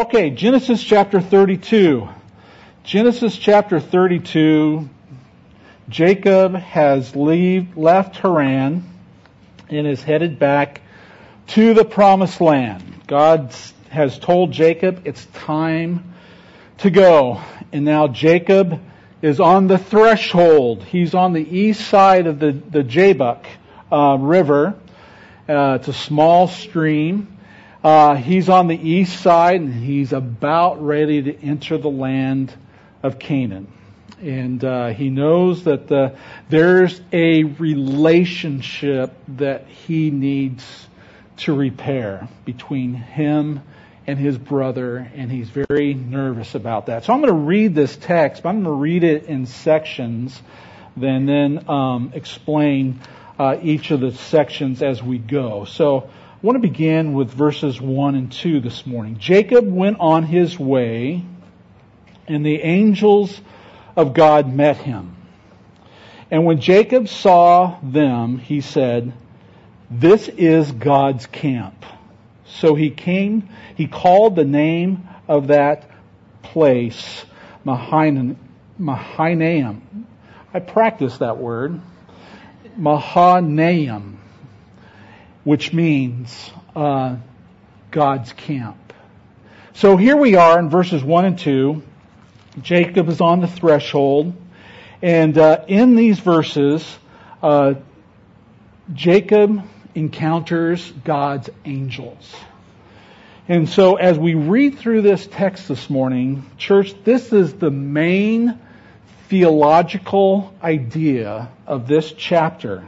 Okay, Genesis chapter 32. Genesis chapter 32, Jacob has leave, left Haran and is headed back to the promised land. God has told Jacob it's time to go. And now Jacob is on the threshold. He's on the east side of the, the Jabbok uh, River. Uh, it's a small stream. Uh, he's on the east side and he's about ready to enter the land of Canaan. And uh, he knows that the, there's a relationship that he needs to repair between him and his brother, and he's very nervous about that. So I'm going to read this text, but I'm going to read it in sections, then then um, explain uh, each of the sections as we go. So I want to begin with verses 1 and 2 this morning. Jacob went on his way, and the angels of God met him. And when Jacob saw them, he said, This is God's camp. So he came, he called the name of that place Mahanaim. I practiced that word. Mahanaim which means uh, God's camp. So here we are in verses 1 and 2. Jacob is on the threshold. And uh, in these verses, uh, Jacob encounters God's angels. And so as we read through this text this morning, church, this is the main theological idea of this chapter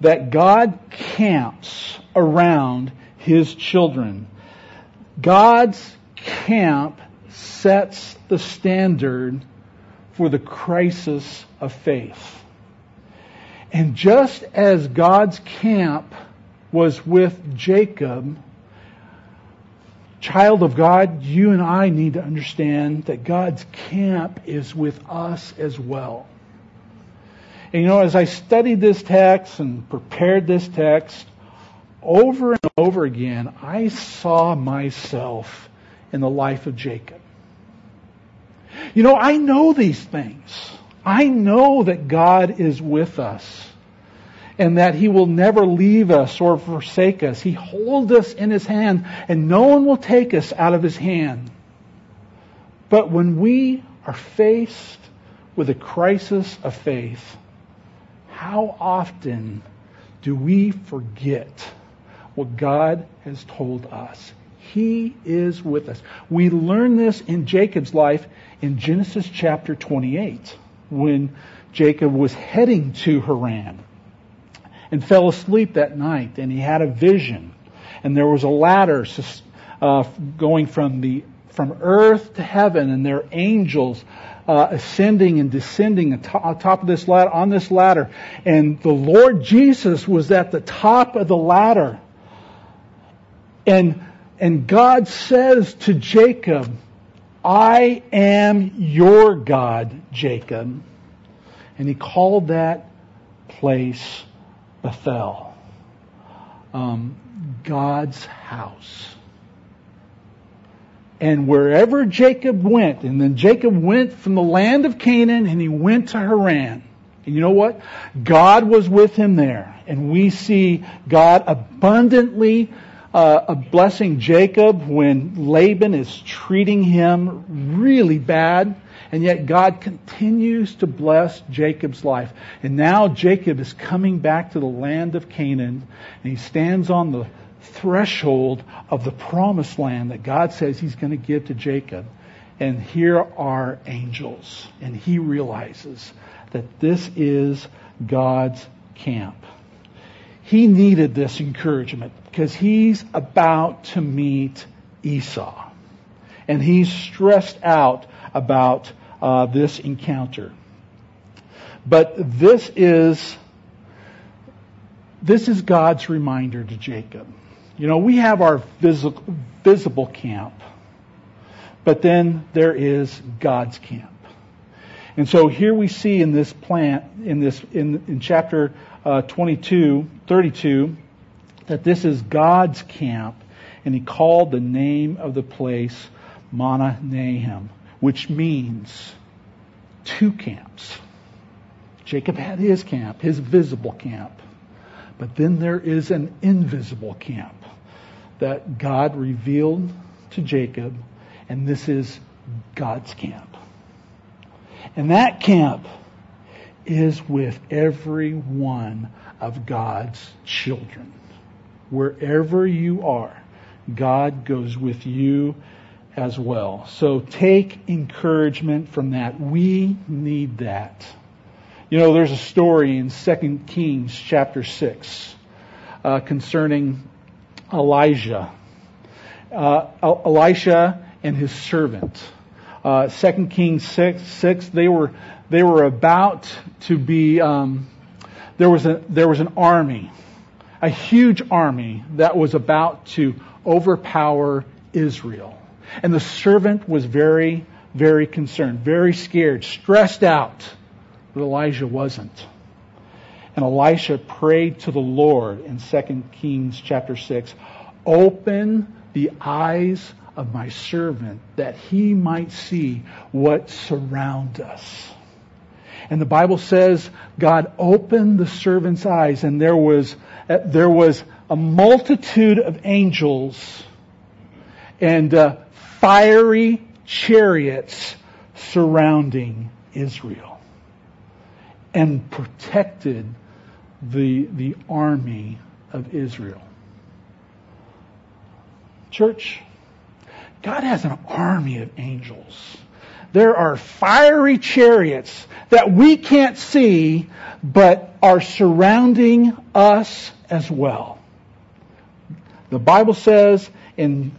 that God camps around His children. God's camp sets the standard for the crisis of faith. And just as God's camp was with Jacob, child of God, you and I need to understand that God's camp is with us as well. And you know, as I studied this text and prepared this text, over and over again, I saw myself in the life of Jacob. You know, I know these things. I know that God is with us and that He will never leave us or forsake us. He holds us in His hand and no one will take us out of His hand. But when we are faced with a crisis of faith, how often do we forget what God has told us? He is with us. We learn this in Jacob's life in Genesis chapter 28 when Jacob was heading to Haran and fell asleep that night and he had a vision and there was a ladder uh, going from the from earth to heaven and there are angels uh, ascending and descending on top of this ladder, on this ladder. And the Lord Jesus was at the top of the ladder. And, and God says to Jacob, I am your God, Jacob. And he called that place Bethel, um, God's house. And wherever Jacob went, and then Jacob went from the land of Canaan and he went to Haran. And you know what? God was with him there. And we see God abundantly uh, blessing Jacob when Laban is treating him really bad. And yet God continues to bless Jacob's life. And now Jacob is coming back to the land of Canaan and he stands on the threshold of the promised land that God says He's going to give to Jacob. And here are angels. And he realizes that this is God's camp. He needed this encouragement because he's about to meet Esau. And he's stressed out about uh, this encounter. But this is this is God's reminder to Jacob. You know, we have our visible, visible camp, but then there is God's camp. And so here we see in this plant, in this, in, in chapter uh, 22, 32, that this is God's camp, and he called the name of the place Mahanaim, which means two camps. Jacob had his camp, his visible camp. But then there is an invisible camp that God revealed to Jacob, and this is God's camp. And that camp is with every one of God's children. Wherever you are, God goes with you as well. So take encouragement from that. We need that. You know, there's a story in 2 Kings chapter 6 uh, concerning Elijah. Uh, Elisha and his servant. Uh, 2 Kings 6, 6, they were, they were about to be, um, there was a, there was an army, a huge army that was about to overpower Israel. And the servant was very, very concerned, very scared, stressed out. But Elijah wasn't. And Elisha prayed to the Lord in 2 Kings chapter 6, open the eyes of my servant that he might see what surrounds us. And the Bible says God opened the servant's eyes and there was, there was a multitude of angels and uh, fiery chariots surrounding Israel and protected the, the army of Israel. Church, God has an army of angels. There are fiery chariots that we can't see, but are surrounding us as well. The Bible says in,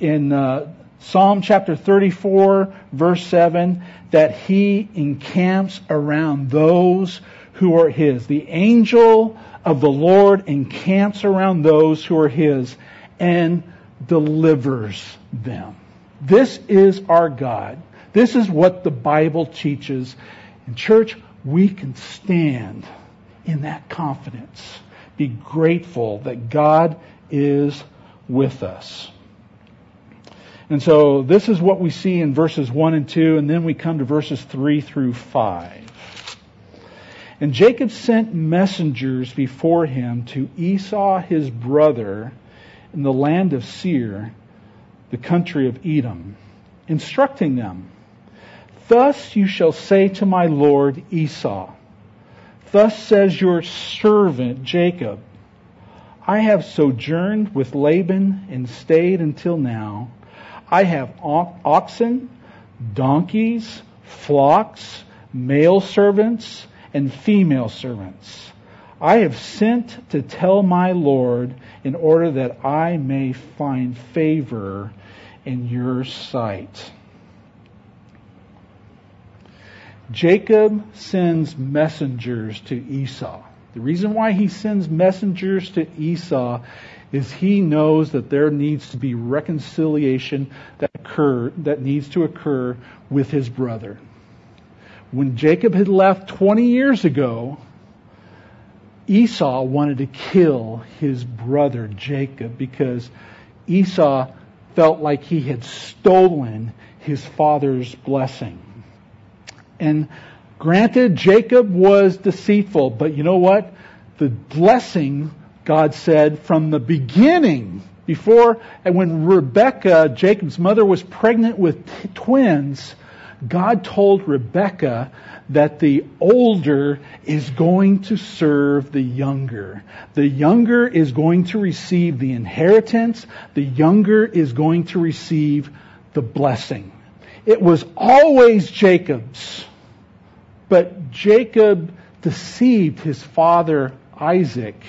in uh, Psalm chapter 34, verse 7, that he encamps around those who are his. The angel of the Lord encamps around those who are his and delivers them. This is our God. This is what the Bible teaches. In church, we can stand in that confidence. Be grateful that God is with us. And so this is what we see in verses 1 and 2, and then we come to verses 3 through 5. And Jacob sent messengers before him to Esau his brother in the land of Seir, the country of Edom, instructing them, Thus you shall say to my lord Esau, Thus says your servant Jacob, I have sojourned with Laban and stayed until now. I have oxen, donkeys, flocks, male servants, and female servants. I have sent to tell my Lord in order that I may find favor in your sight. Jacob sends messengers to Esau. The reason why he sends messengers to Esau is he knows that there needs to be reconciliation that occur that needs to occur with his brother. When Jacob had left 20 years ago, Esau wanted to kill his brother Jacob because Esau felt like he had stolen his father's blessing. And granted, Jacob was deceitful, but you know what? The blessing God said from the beginning, before, and when Rebecca, Jacob's mother, was pregnant with t- twins, God told Rebecca that the older is going to serve the younger. The younger is going to receive the inheritance. The younger is going to receive the blessing. It was always Jacob's. But Jacob deceived his father Isaac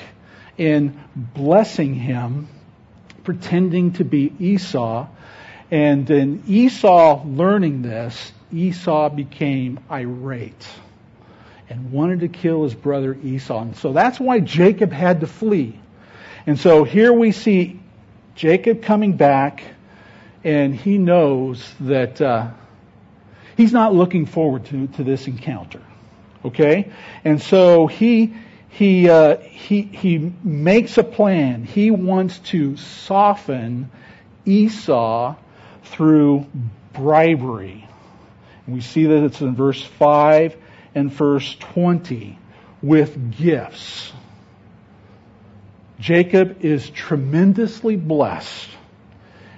in blessing him, pretending to be Esau. And then Esau learning this, Esau became irate and wanted to kill his brother Esau. And so that's why Jacob had to flee. And so here we see Jacob coming back, and he knows that uh, he's not looking forward to, to this encounter. Okay? And so he he, uh, he, he makes a plan. He wants to soften Esau through bribery. We see that it's in verse 5 and verse 20 with gifts. Jacob is tremendously blessed.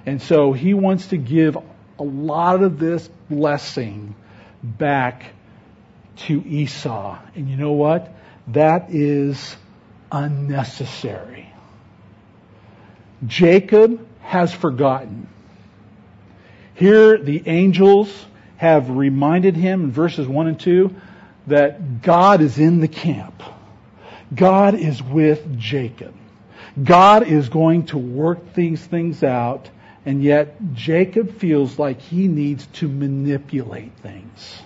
And so he wants to give a lot of this blessing back to Esau. And you know what? That is unnecessary. Jacob has forgotten. Here the angels have reminded him in verses 1 and 2 that God is in the camp. God is with Jacob. God is going to work these things out, and yet Jacob feels like he needs to manipulate things,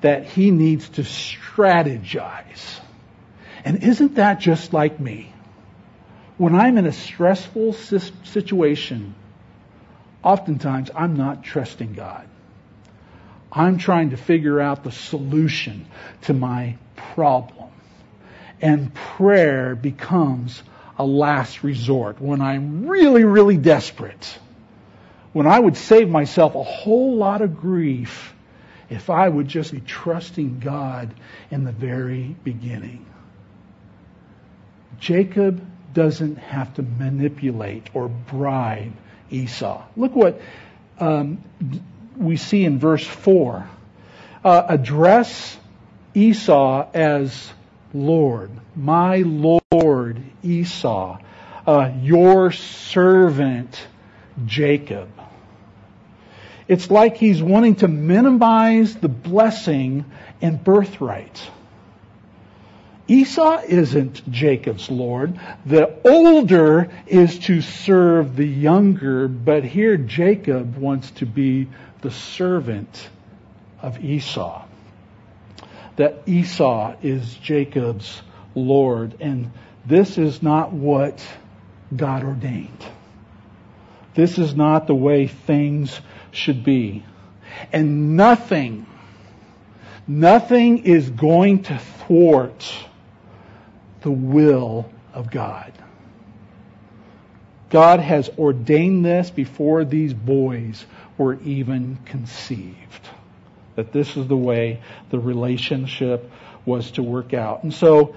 that he needs to strategize. And isn't that just like me? When I'm in a stressful situation, oftentimes I'm not trusting God. I'm trying to figure out the solution to my problem. And prayer becomes a last resort when I'm really, really desperate. When I would save myself a whole lot of grief if I would just be trusting God in the very beginning. Jacob doesn't have to manipulate or bribe Esau. Look what um, we see in verse 4. Uh, address Esau as Lord, my Lord Esau, uh, your servant Jacob. It's like he's wanting to minimize the blessing and birthright. Esau isn't Jacob's Lord. The older is to serve the younger, but here Jacob wants to be the servant of Esau. That Esau is Jacob's Lord, and this is not what God ordained. This is not the way things should be. And nothing, nothing is going to thwart the will of God. God has ordained this before these boys were even conceived. That this is the way the relationship was to work out. And so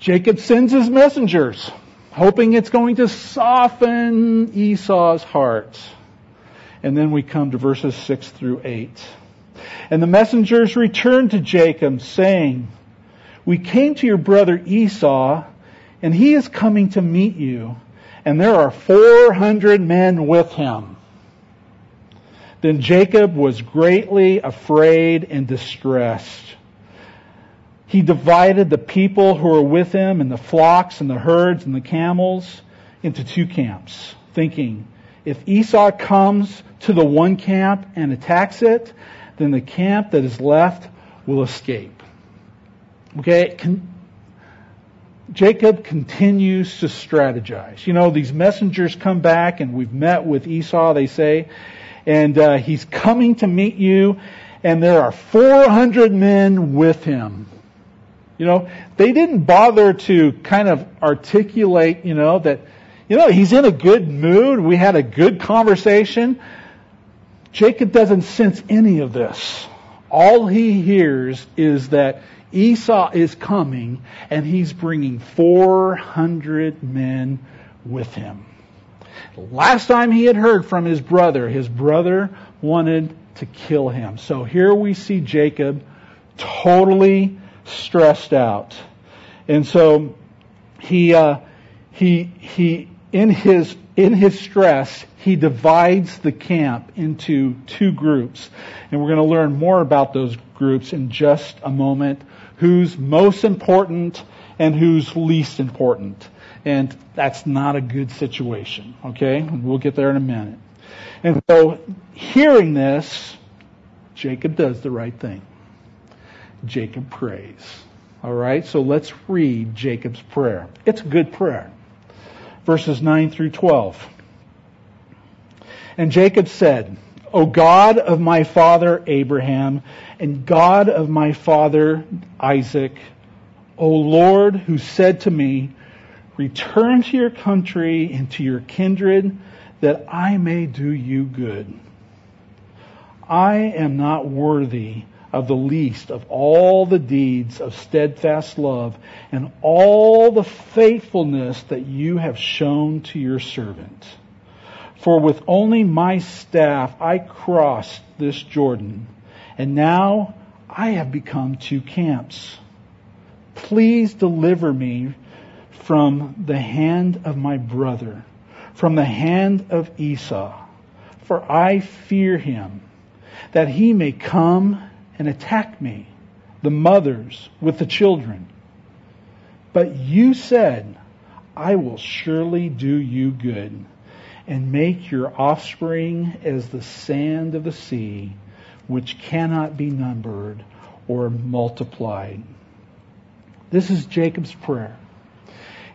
Jacob sends his messengers, hoping it's going to soften Esau's heart. And then we come to verses 6 through 8. And the messengers returned to Jacob, saying, We came to your brother Esau, and he is coming to meet you, and there are 400 men with him. Then Jacob was greatly afraid and distressed. He divided the people who were with him and the flocks and the herds and the camels into two camps, thinking, if Esau comes to the one camp and attacks it, then the camp that is left will escape. Okay? Jacob continues to strategize. You know, these messengers come back and we've met with Esau, they say, and uh, he's coming to meet you, and there are 400 men with him. You know, they didn't bother to kind of articulate, you know, that, you know, he's in a good mood. We had a good conversation. Jacob doesn't sense any of this. All he hears is that Esau is coming and he's bringing 400 men with him. Last time he had heard from his brother, his brother wanted to kill him. So here we see Jacob totally stressed out. And so he, uh, he, he, in his, in his stress, he divides the camp into two groups. And we're going to learn more about those groups in just a moment. Who's most important and who's least important. And that's not a good situation, okay? We'll get there in a minute. And so, hearing this, Jacob does the right thing. Jacob prays. Alright, so let's read Jacob's prayer. It's a good prayer. Verses 9 through 12. And Jacob said, O God of my father Abraham, and God of my father Isaac, O Lord, who said to me, Return to your country and to your kindred, that I may do you good. I am not worthy of the least of all the deeds of steadfast love and all the faithfulness that you have shown to your servant. For with only my staff I crossed this Jordan, and now I have become two camps. Please deliver me from the hand of my brother, from the hand of Esau, for I fear him, that he may come and attack me, the mothers with the children. But you said, I will surely do you good and make your offspring as the sand of the sea, which cannot be numbered or multiplied. This is Jacob's prayer.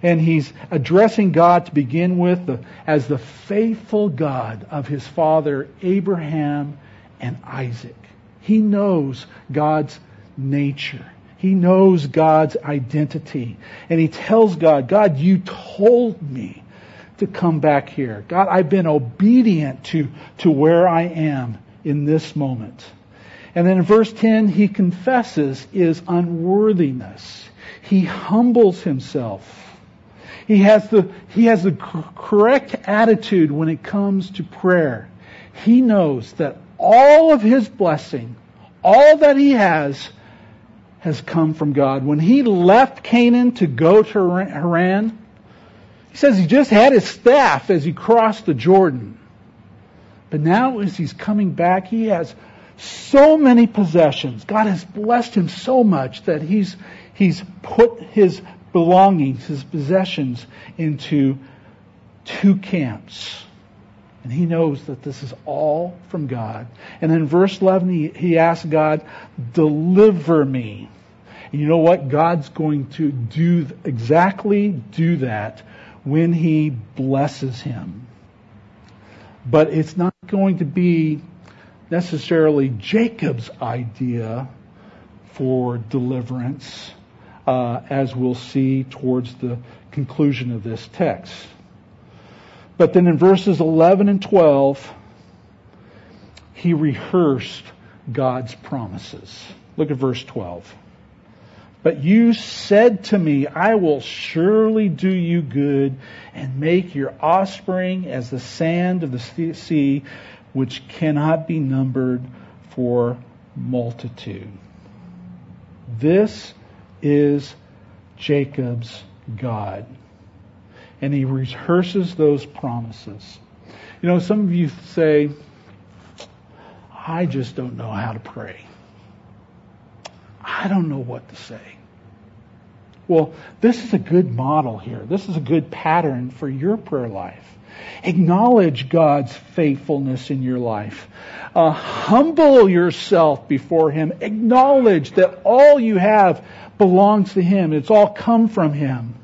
And he's addressing God to begin with the, as the faithful God of his father Abraham and Isaac. He knows God's nature. He knows God's identity. And he tells God, God, you told me to come back here. God, I've been obedient to, to where I am in this moment. And then in verse 10, he confesses his unworthiness. He humbles himself. He has the, he has the correct attitude when it comes to prayer. He knows that all of his blessing, all that he has, has come from God. When he left Canaan to go to Haran, he says he just had his staff as he crossed the Jordan. But now as he's coming back, he has so many possessions. God has blessed him so much that he's, he's put his belongings, his possessions into two camps. And he knows that this is all from God. And in verse 11, he, he asks God, deliver me. And you know what? God's going to do exactly do that when he blesses him. But it's not going to be necessarily Jacob's idea for deliverance, uh, as we'll see towards the conclusion of this text. But then in verses 11 and 12, he rehearsed God's promises. Look at verse 12. But you said to me, I will surely do you good and make your offspring as the sand of the sea, which cannot be numbered for multitude. This is Jacob's God and he rehearses those promises. You know, some of you say, I just don't know how to pray. I don't know what to say. Well, this is a good model here. This is a good pattern for your prayer life. Acknowledge God's faithfulness in your life. Uh, humble yourself before Him. Acknowledge that all you have belongs to Him. It's all come from Him.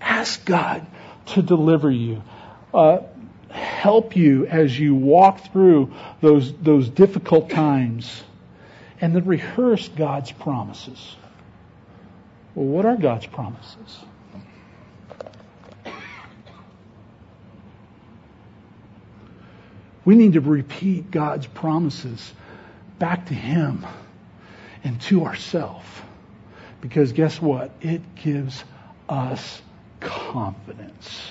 Ask God to deliver you. Uh, help you as you walk through those, those difficult times. And then rehearse God's promises. Well, what are God's promises? We need to repeat God's promises back to Him and to ourselves. Because guess what? It gives us confidence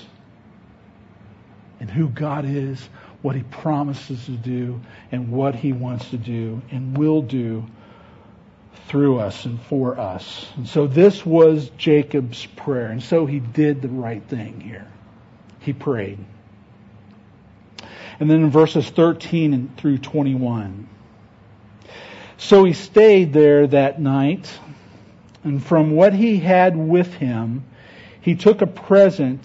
in who God is, what He promises to do, and what He wants to do and will do through us and for us. And so this was Jacob's prayer. And so he did the right thing here. He prayed. And then in verses 13 through 21. So he stayed there that night, and from what he had with him, he took a present,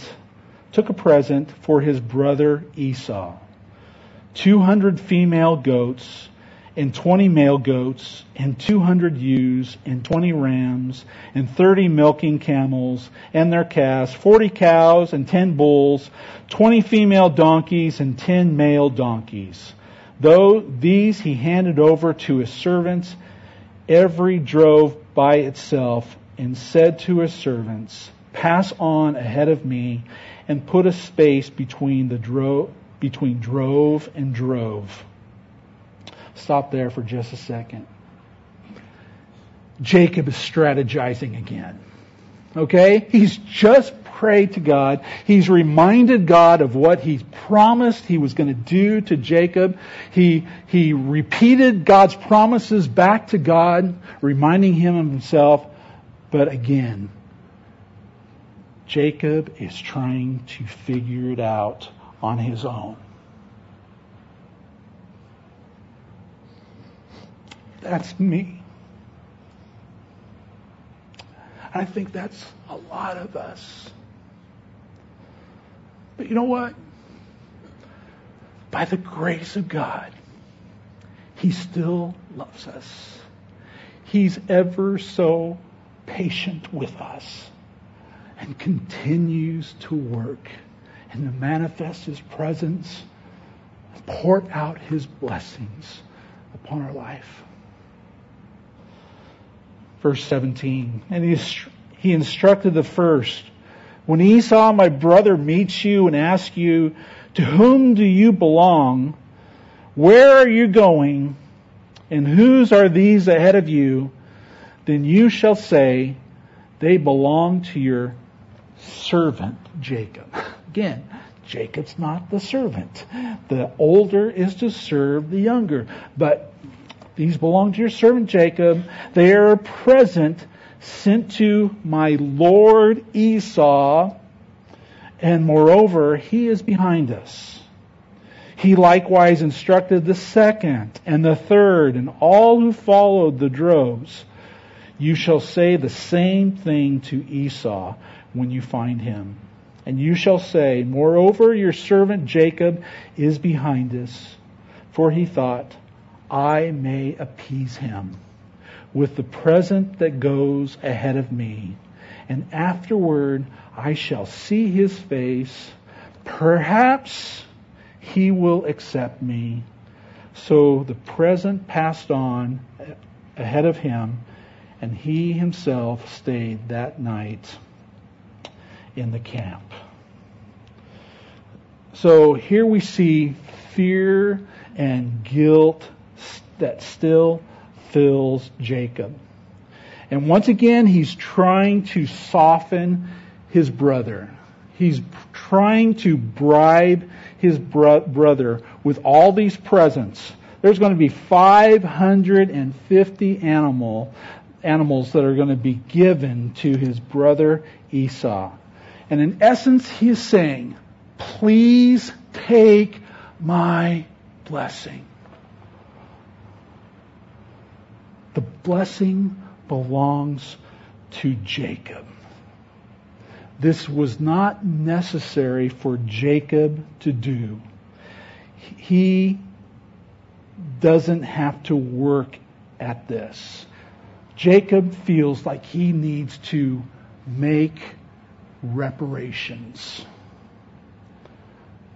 took a present for his brother Esau. 200 female goats and 20 male goats and 200 ewes and 20 rams and 30 milking camels and their calves, 40 cows and 10 bulls, 20 female donkeys and 10 male donkeys. Though these he handed over to his servants, every drove by itself and said to his servants, pass on ahead of me and put a space between the drove, between drove and drove. Stop there for just a second. Jacob is strategizing again. Okay? He's just prayed to God. He's reminded God of what he promised he was going to do to Jacob. He, he repeated God's promises back to God, reminding him of himself. But again, Jacob is trying to figure it out on his own. That's me. I think that's a lot of us. But you know what? By the grace of God, He still loves us. He's ever so patient with us and continues to work and to manifest His presence and pour out His blessings upon our life verse 17. And he, he instructed the first, when Esau, my brother, meets you and asks you, to whom do you belong? Where are you going? And whose are these ahead of you? Then you shall say, they belong to your servant Jacob. Again, Jacob's not the servant. The older is to serve the younger. But these belong to your servant Jacob. They are a present, sent to my Lord Esau, and moreover, he is behind us. He likewise instructed the second and the third and all who followed the droves. You shall say the same thing to Esau when you find him. And you shall say, Moreover, your servant Jacob is behind us. For he thought, I may appease him with the present that goes ahead of me. And afterward I shall see his face. Perhaps he will accept me. So the present passed on ahead of him, and he himself stayed that night in the camp. So here we see fear and guilt that still fills Jacob. And once again, he's trying to soften his brother. He's trying to bribe his bro- brother with all these presents. There's going to be 550 animal, animals that are going to be given to his brother Esau. And in essence, he is saying, please take my blessing. The blessing belongs to Jacob. This was not necessary for Jacob to do. He doesn't have to work at this. Jacob feels like he needs to make reparations.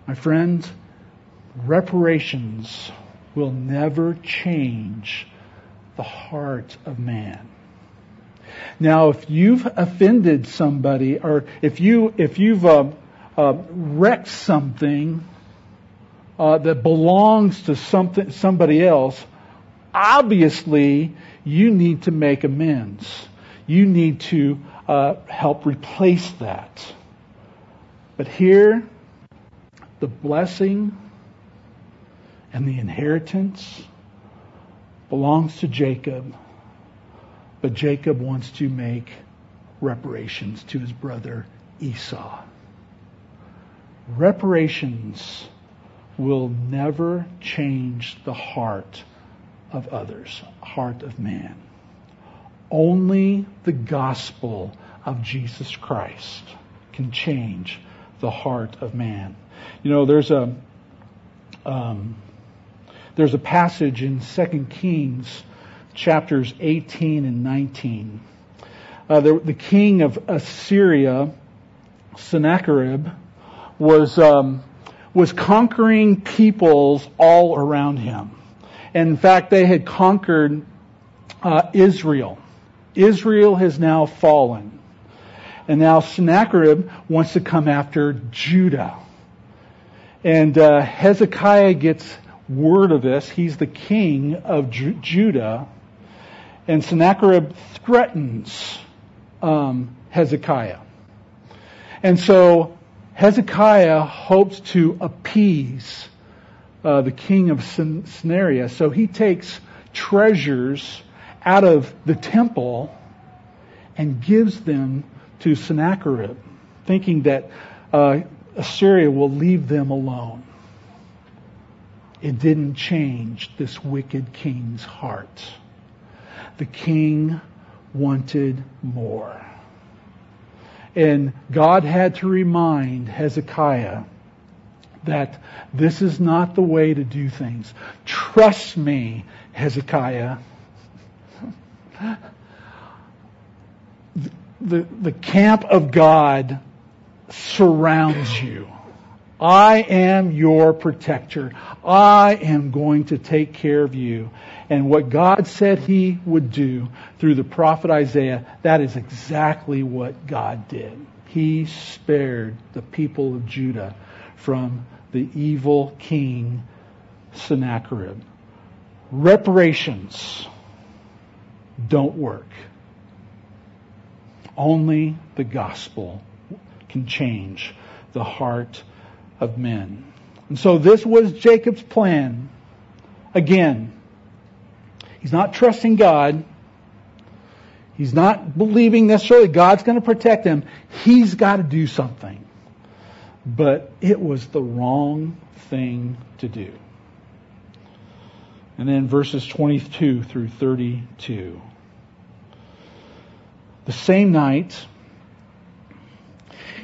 My friends, reparations will never change the heart of man. Now, if you've offended somebody, or if you if you've uh, uh, wrecked something uh, that belongs to something somebody else, obviously you need to make amends. You need to uh, help replace that. But here, the blessing and the inheritance belongs to Jacob, but Jacob wants to make reparations to his brother Esau. Reparations will never change the heart of others, heart of man. Only the gospel of Jesus Christ can change the heart of man. You know, there's a um, there's a passage in 2 Kings chapters 18 and 19. Uh, the, the, king of Assyria, Sennacherib, was um, was conquering peoples all around him. And in fact, they had conquered uh, Israel. Israel has now fallen. And now Sennacherib wants to come after Judah. And uh, Hezekiah gets word of this. He's the king of Ju- Judah. And Sennacherib threatens um, Hezekiah. And so Hezekiah hopes to appease uh, the king of Samaria. So he takes treasures out of the temple and gives them to Sennacherib, thinking that uh, Assyria will leave them alone. It didn't change this wicked king's heart. The king wanted more. And God had to remind Hezekiah that this is not the way to do things. Trust me, Hezekiah. The, the camp of God surrounds you. I am your protector. I am going to take care of you. And what God said he would do through the prophet Isaiah, that is exactly what God did. He spared the people of Judah from the evil king Sennacherib. Reparations don't work. Only the gospel can change the heart of men. And so this was Jacob's plan. Again, he's not trusting God. He's not believing necessarily God's going to protect him. He's got to do something. But it was the wrong thing to do. And then verses 22 through 32. The same night,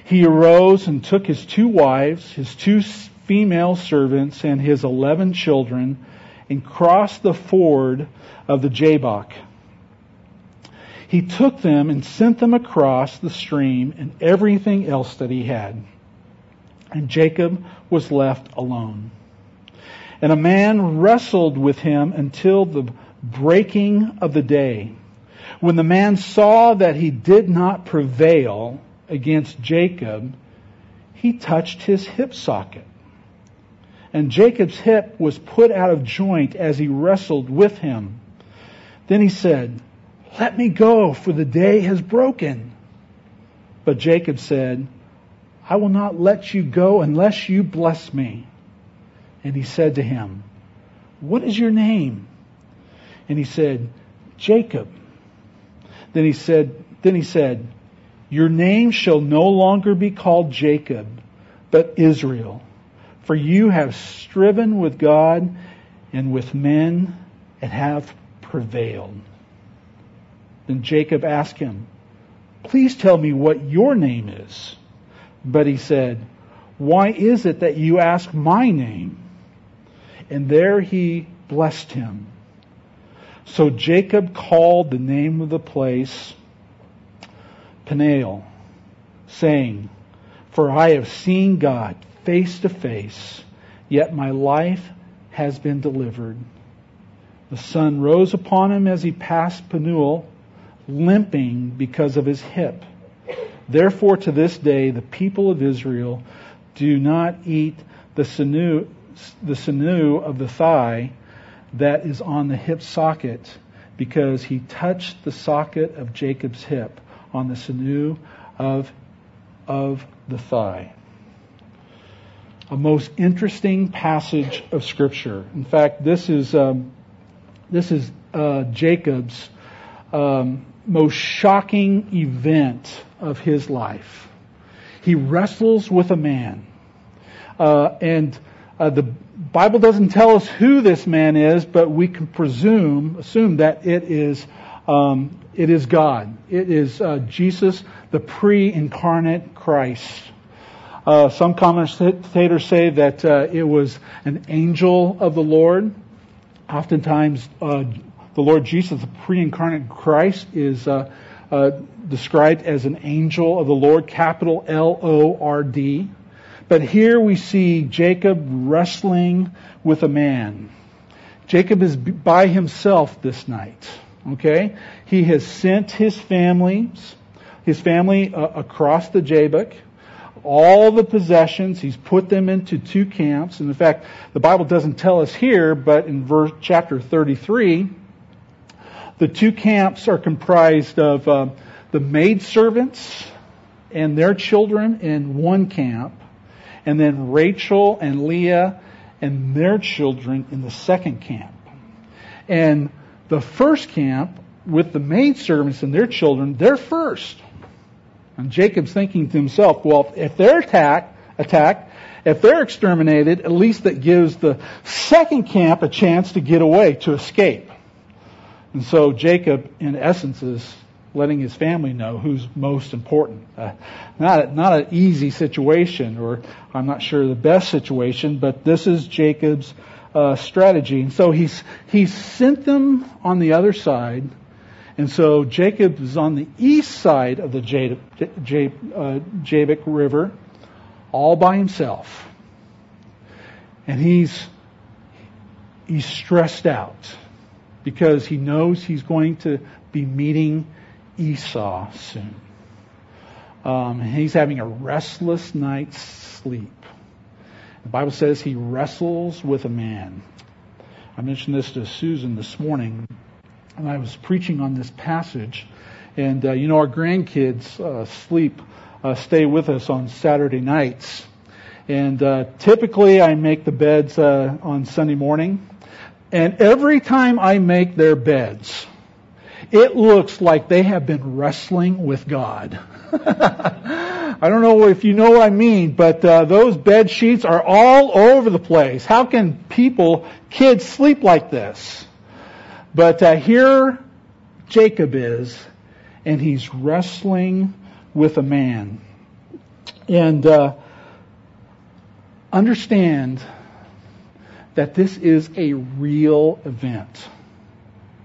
he arose and took his two wives, his two female servants, and his eleven children, and crossed the ford of the Jabbok. He took them and sent them across the stream and everything else that he had. And Jacob was left alone. And a man wrestled with him until the breaking of the day. When the man saw that he did not prevail against Jacob, he touched his hip socket. And Jacob's hip was put out of joint as he wrestled with him. Then he said, Let me go, for the day has broken. But Jacob said, I will not let you go unless you bless me. And he said to him, What is your name? And he said, Jacob. Then he said, then he said, Your name shall no longer be called Jacob, but Israel. For you have striven with God and with men and have prevailed. Then Jacob asked him, Please tell me what your name is. But he said, Why is it that you ask my name? And there he blessed him. So Jacob called the name of the place Peniel, saying, For I have seen God face to face, yet my life has been delivered. The sun rose upon him as he passed Penuel, limping because of his hip. Therefore, to this day, the people of Israel do not eat the sinew, the sinew of the thigh that is on the hip socket, because he touched the socket of Jacob's hip on the sinew of, of the thigh. A most interesting passage of Scripture. In fact, this is um, this is uh, Jacob's um, most shocking event of his life. He wrestles with a man. Uh, and uh, the Bible doesn't tell us who this man is, but we can presume, assume that it is, um, it is God. It is uh, Jesus, the pre-incarnate Christ. Uh, some commentators say that uh, it was an angel of the Lord. Oftentimes, uh, the Lord Jesus, the pre-incarnate Christ, is uh, described as an angel of the Lord, capital L O R D. But here we see Jacob wrestling with a man. Jacob is by himself this night. Okay? He has sent his families, his family uh, across the Jabbok. all the possessions. He's put them into two camps. And in fact, the Bible doesn't tell us here, but in verse, chapter 33, the two camps are comprised of uh, the maidservants and their children in one camp, and then Rachel and Leah and their children in the second camp. And the first camp with the maidservants and their children, they're first. And Jacob's thinking to himself, well, if they're attacked, attacked, if they're exterminated, at least that gives the second camp a chance to get away, to escape. And so Jacob, in essence, is letting his family know who's most important. Uh, not not an easy situation, or I'm not sure the best situation, but this is Jacob's uh, strategy. And so he's he's sent them on the other side and so Jacob is on the east side of the uh, Jabbok River, all by himself. And he's, he's stressed out because he knows he's going to be meeting Esau soon. Um, he's having a restless night's sleep. The Bible says he wrestles with a man. I mentioned this to Susan this morning and I was preaching on this passage. And, uh, you know, our grandkids uh, sleep, uh, stay with us on Saturday nights. And uh, typically I make the beds uh, on Sunday morning. And every time I make their beds, it looks like they have been wrestling with God. I don't know if you know what I mean, but uh, those bed sheets are all over the place. How can people, kids, sleep like this? But uh, here Jacob is, and he's wrestling with a man. And uh, understand that this is a real event.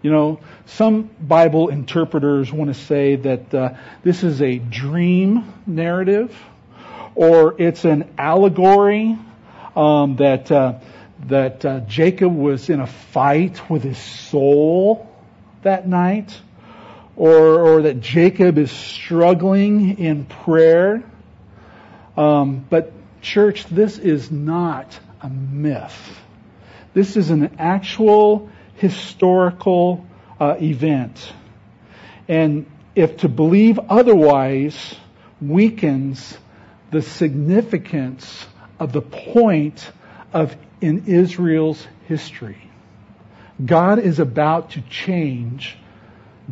You know, some Bible interpreters want to say that uh, this is a dream narrative, or it's an allegory um, that uh, that uh, Jacob was in a fight with his soul that night, or, or that Jacob is struggling in prayer. Um, but, church, this is not a myth. This is an actual historical uh, event. And if to believe otherwise weakens the significance of the point of in Israel's history. God is about to change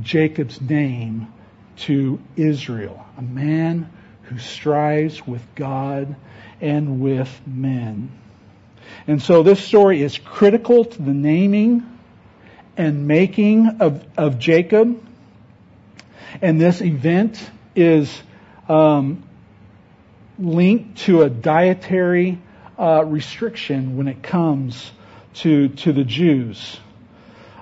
Jacob's name to Israel, a man who strives with God and with men. And so this story is critical to the naming and making of, of Jacob. And this event is um, linked to a dietary uh, restriction when it comes to to the Jews.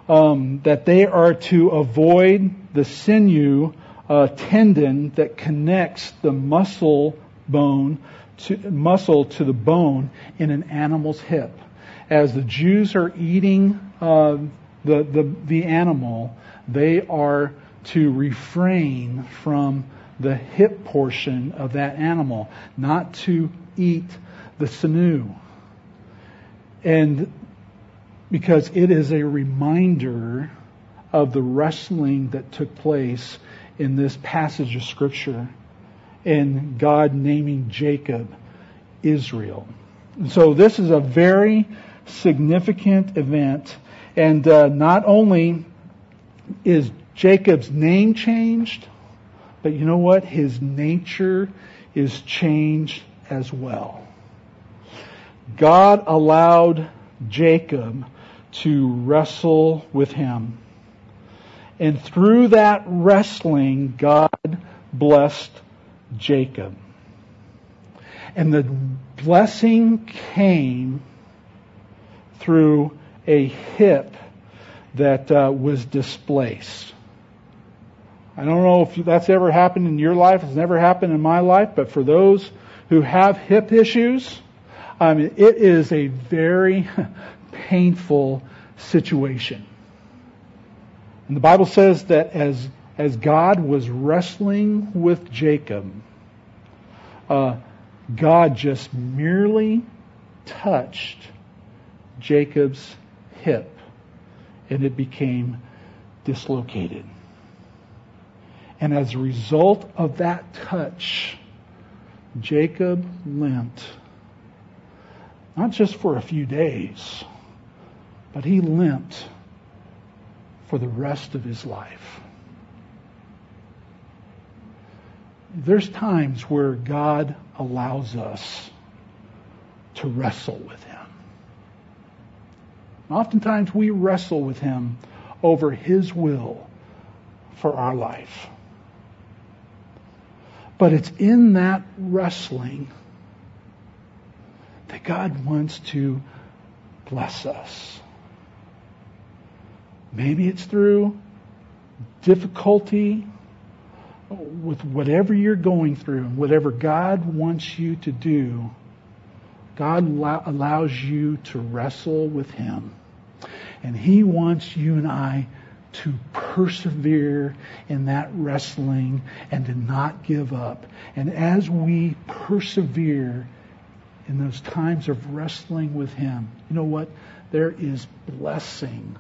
Um, that they are to avoid the sinew uh, tendon that connects the muscle bone to muscle to the bone in an animal's hip. As the Jews are eating uh, the, the the animal, they are to refrain from the hip portion of that animal, not to eat the sinew. And because it is a reminder of the wrestling that took place in this passage of scripture and God naming Jacob Israel. And so this is a very significant event and uh, not only is Jacob's name changed, but you know what? His nature is changed as well. God allowed Jacob to wrestle with him. And through that wrestling, God blessed Jacob. And the blessing came through a hip that uh, was displaced. I don't know if that's ever happened in your life. It's never happened in my life, but for those who have hip issues, I mean, it is a very painful situation. And the Bible says that as, as God was wrestling with Jacob, uh, God just merely touched Jacob's hip and it became dislocated. And as a result of that touch, Jacob limped. Not just for a few days, but he limped for the rest of his life. There's times where God allows us to wrestle with Oftentimes we wrestle with Him over His will for our life. But it's in that wrestling that God wants to bless us. Maybe it's through difficulty with whatever you're going through and whatever God wants you to do. God allows you to wrestle with Him. And He wants you and I to persevere in that wrestling and to not give up. And as we persevere in those times of wrestling with Him, you know what? There is blessing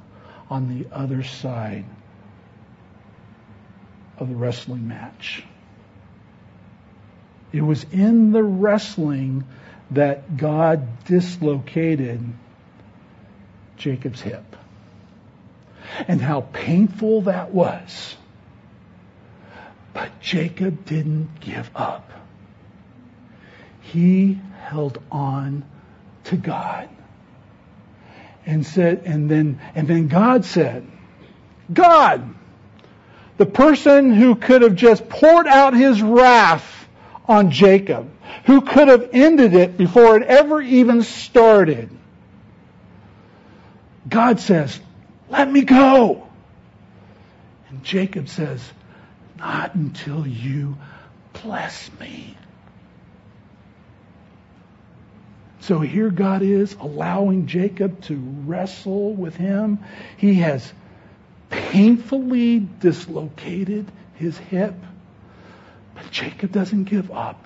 on the other side of the wrestling match. It was in the wrestling that God dislocated Jacob's hip and how painful that was. But Jacob didn't give up. He held on to God and said, and then, and then God said, God, the person who could have just poured out his wrath on Jacob, who could have ended it before it ever even started. God says, let me go. And Jacob says, not until you bless me. So here God is allowing Jacob to wrestle with him. He has painfully dislocated his hip. But Jacob doesn't give up.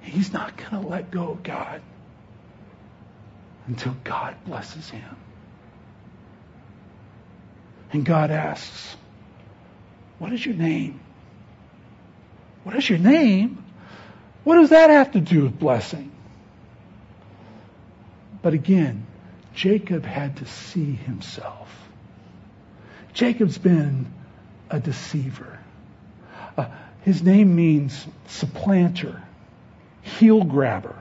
He's not going to let go of God until God blesses him. And God asks, What is your name? What is your name? What does that have to do with blessing? But again, Jacob had to see himself. Jacob's been a deceiver. His name means supplanter, heel grabber.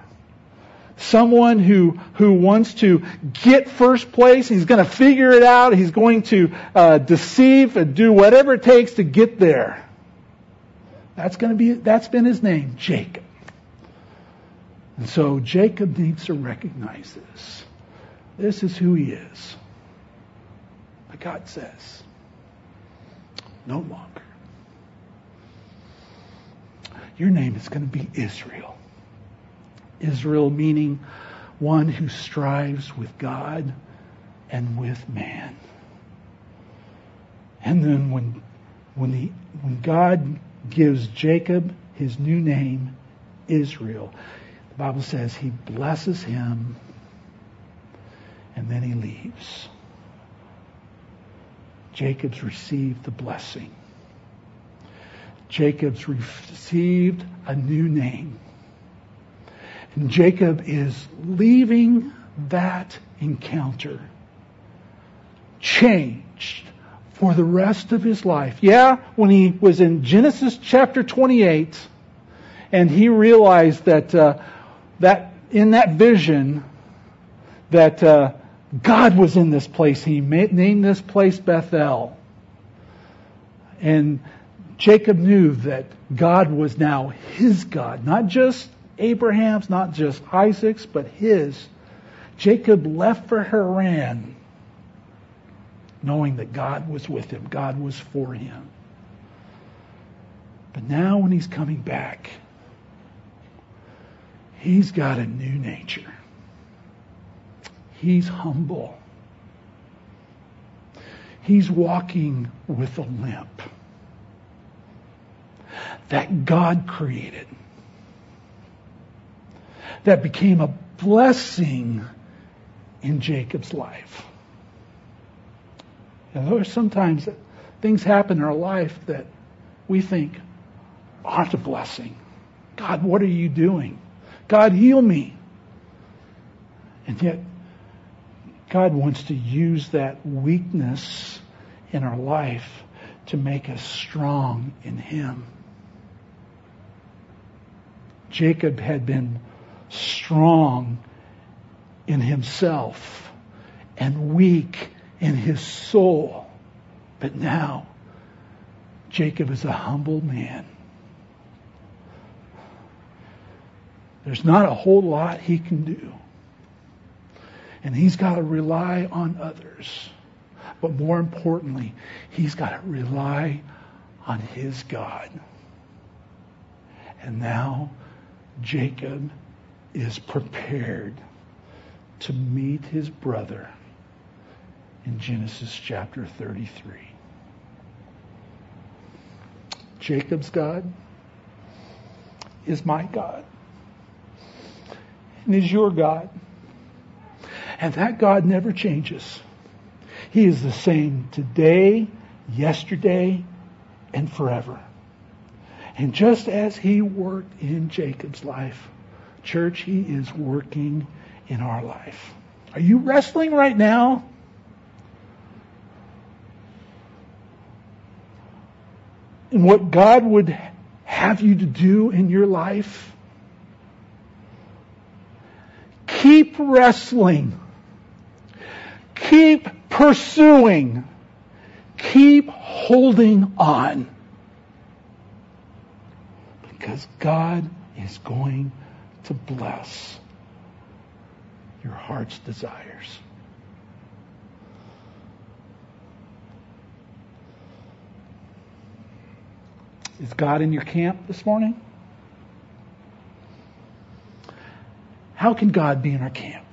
Someone who, who wants to get first place. He's going to figure it out. He's going to uh, deceive and do whatever it takes to get there. That's going to be, that's been his name, Jacob. And so Jacob needs to recognize this. This is who he is. But God says, no longer. Your name is going to be Israel. Israel meaning one who strives with God and with man. And then when, when, the, when God gives Jacob his new name, Israel, the Bible says he blesses him and then he leaves. Jacob's received the blessing. Jacob's received a new name. And Jacob is leaving that encounter changed for the rest of his life. Yeah, when he was in Genesis chapter 28 and he realized that, uh, that in that vision that uh, God was in this place. He named this place Bethel. And Jacob knew that God was now his God, not just Abraham's, not just Isaac's, but his. Jacob left for Haran knowing that God was with him, God was for him. But now when he's coming back, he's got a new nature. He's humble. He's walking with a limp that God created. that became a blessing in Jacob's life. And there are sometimes things happen in our life that we think aren't a blessing. God, what are you doing? God, heal me. And yet, God wants to use that weakness in our life to make us strong in Him. Jacob had been strong in himself and weak in his soul. But now, Jacob is a humble man. There's not a whole lot he can do. And he's got to rely on others. But more importantly, he's got to rely on his God. And now Jacob is prepared to meet his brother in Genesis chapter 33. Jacob's God is my God and is your God. And that God never changes. He is the same today, yesterday, and forever. And just as he worked in Jacob's life, church, he is working in our life. Are you wrestling right now? In what God would have you to do in your life? Keep wrestling. Keep pursuing. Keep holding on. Because God is going to bless your heart's desires. Is God in your camp this morning? How can God be in our camp?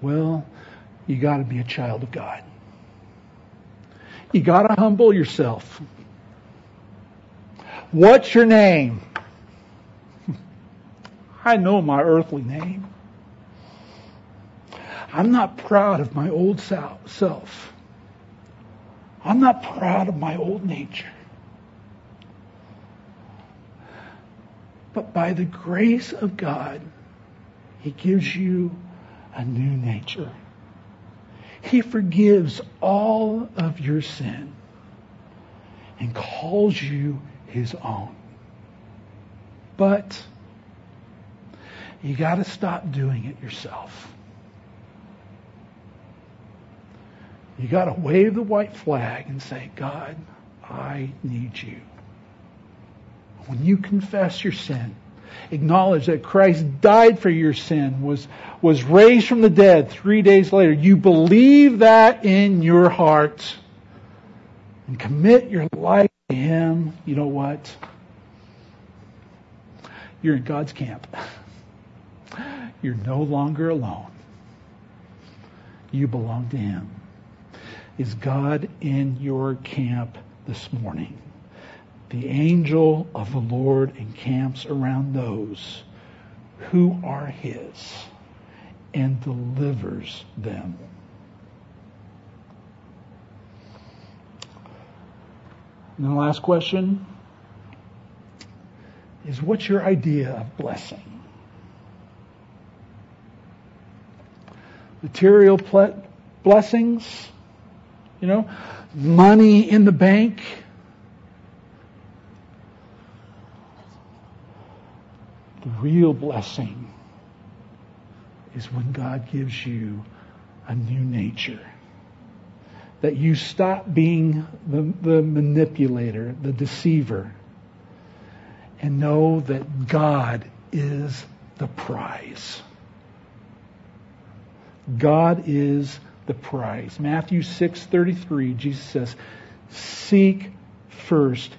Well, you got to be a child of God. You got to humble yourself. What's your name? I know my earthly name. I'm not proud of my old self. I'm not proud of my old nature. But by the grace of God, He gives you a new nature. He forgives all of your sin and calls you His own. But you got to stop doing it yourself. You got to wave the white flag and say, God, I need you. When you confess your sin, acknowledge that Christ died for your sin, was, was raised from the dead three days later, you believe that in your heart and commit your life Him, you know what? You're in God's camp. You're no longer alone. You belong to Him. Is God in your camp this morning? The angel of the Lord encamps around those who are His and delivers them. And the last question is what's your idea of blessing? material ple- blessings, you know, money in the bank. The real blessing is when God gives you a new nature. That you stop being the, the manipulator, the deceiver, and know that God is the prize. God is the prize. Matthew 6:33 Jesus says, "Seek first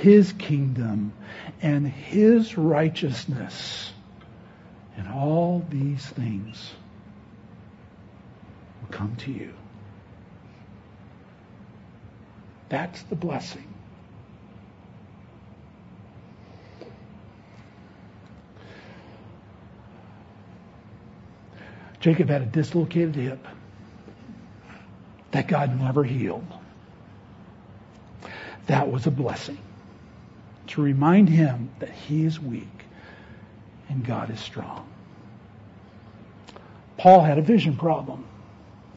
his kingdom and his righteousness, and all these things will come to you." That's the blessing. Jacob had a dislocated hip that God never healed. That was a blessing to remind him that he is weak and God is strong. Paul had a vision problem.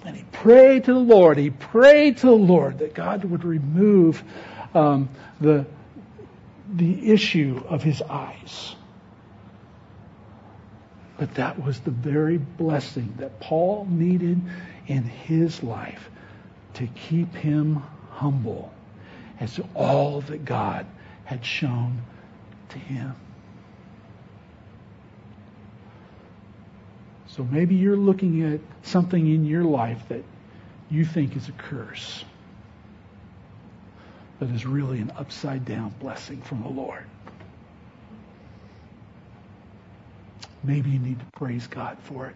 And he prayed to the Lord. He prayed to the Lord that God would remove um, the, the issue of his eyes. But that was the very blessing that Paul needed in his life to keep him humble as to all that God had shown to him. So maybe you're looking at something in your life that you think is a curse, but is really an upside down blessing from the Lord. Maybe you need to praise God for it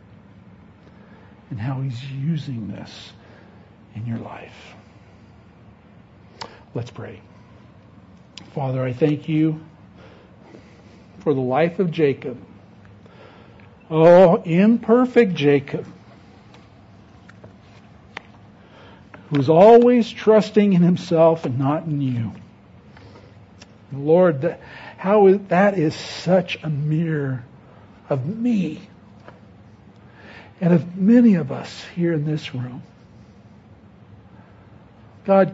and how He's using this in your life. Let's pray. Father, I thank you for the life of Jacob. Oh, imperfect Jacob, who's always trusting in himself and not in you. Lord, how is, that is such a mirror of me and of many of us here in this room. God,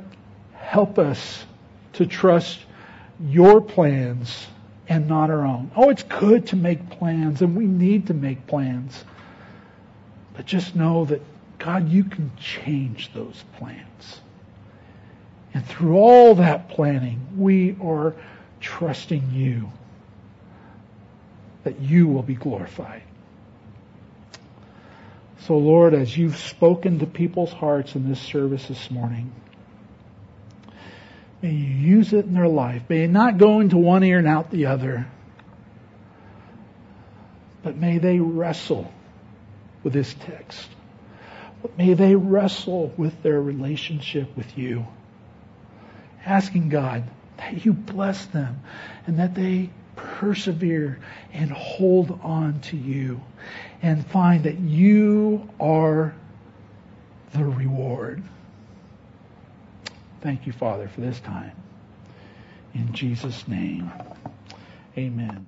help us to trust your plans and not our own. Oh, it's good to make plans and we need to make plans. But just know that God, you can change those plans. And through all that planning, we are trusting you that you will be glorified. So Lord, as you've spoken to people's hearts in this service this morning, May you use it in their life. May it not go into one ear and out the other. But may they wrestle with this text. But may they wrestle with their relationship with you. Asking God that you bless them and that they persevere and hold on to you and find that you are the reward. Thank you, Father, for this time. In Jesus' name, amen.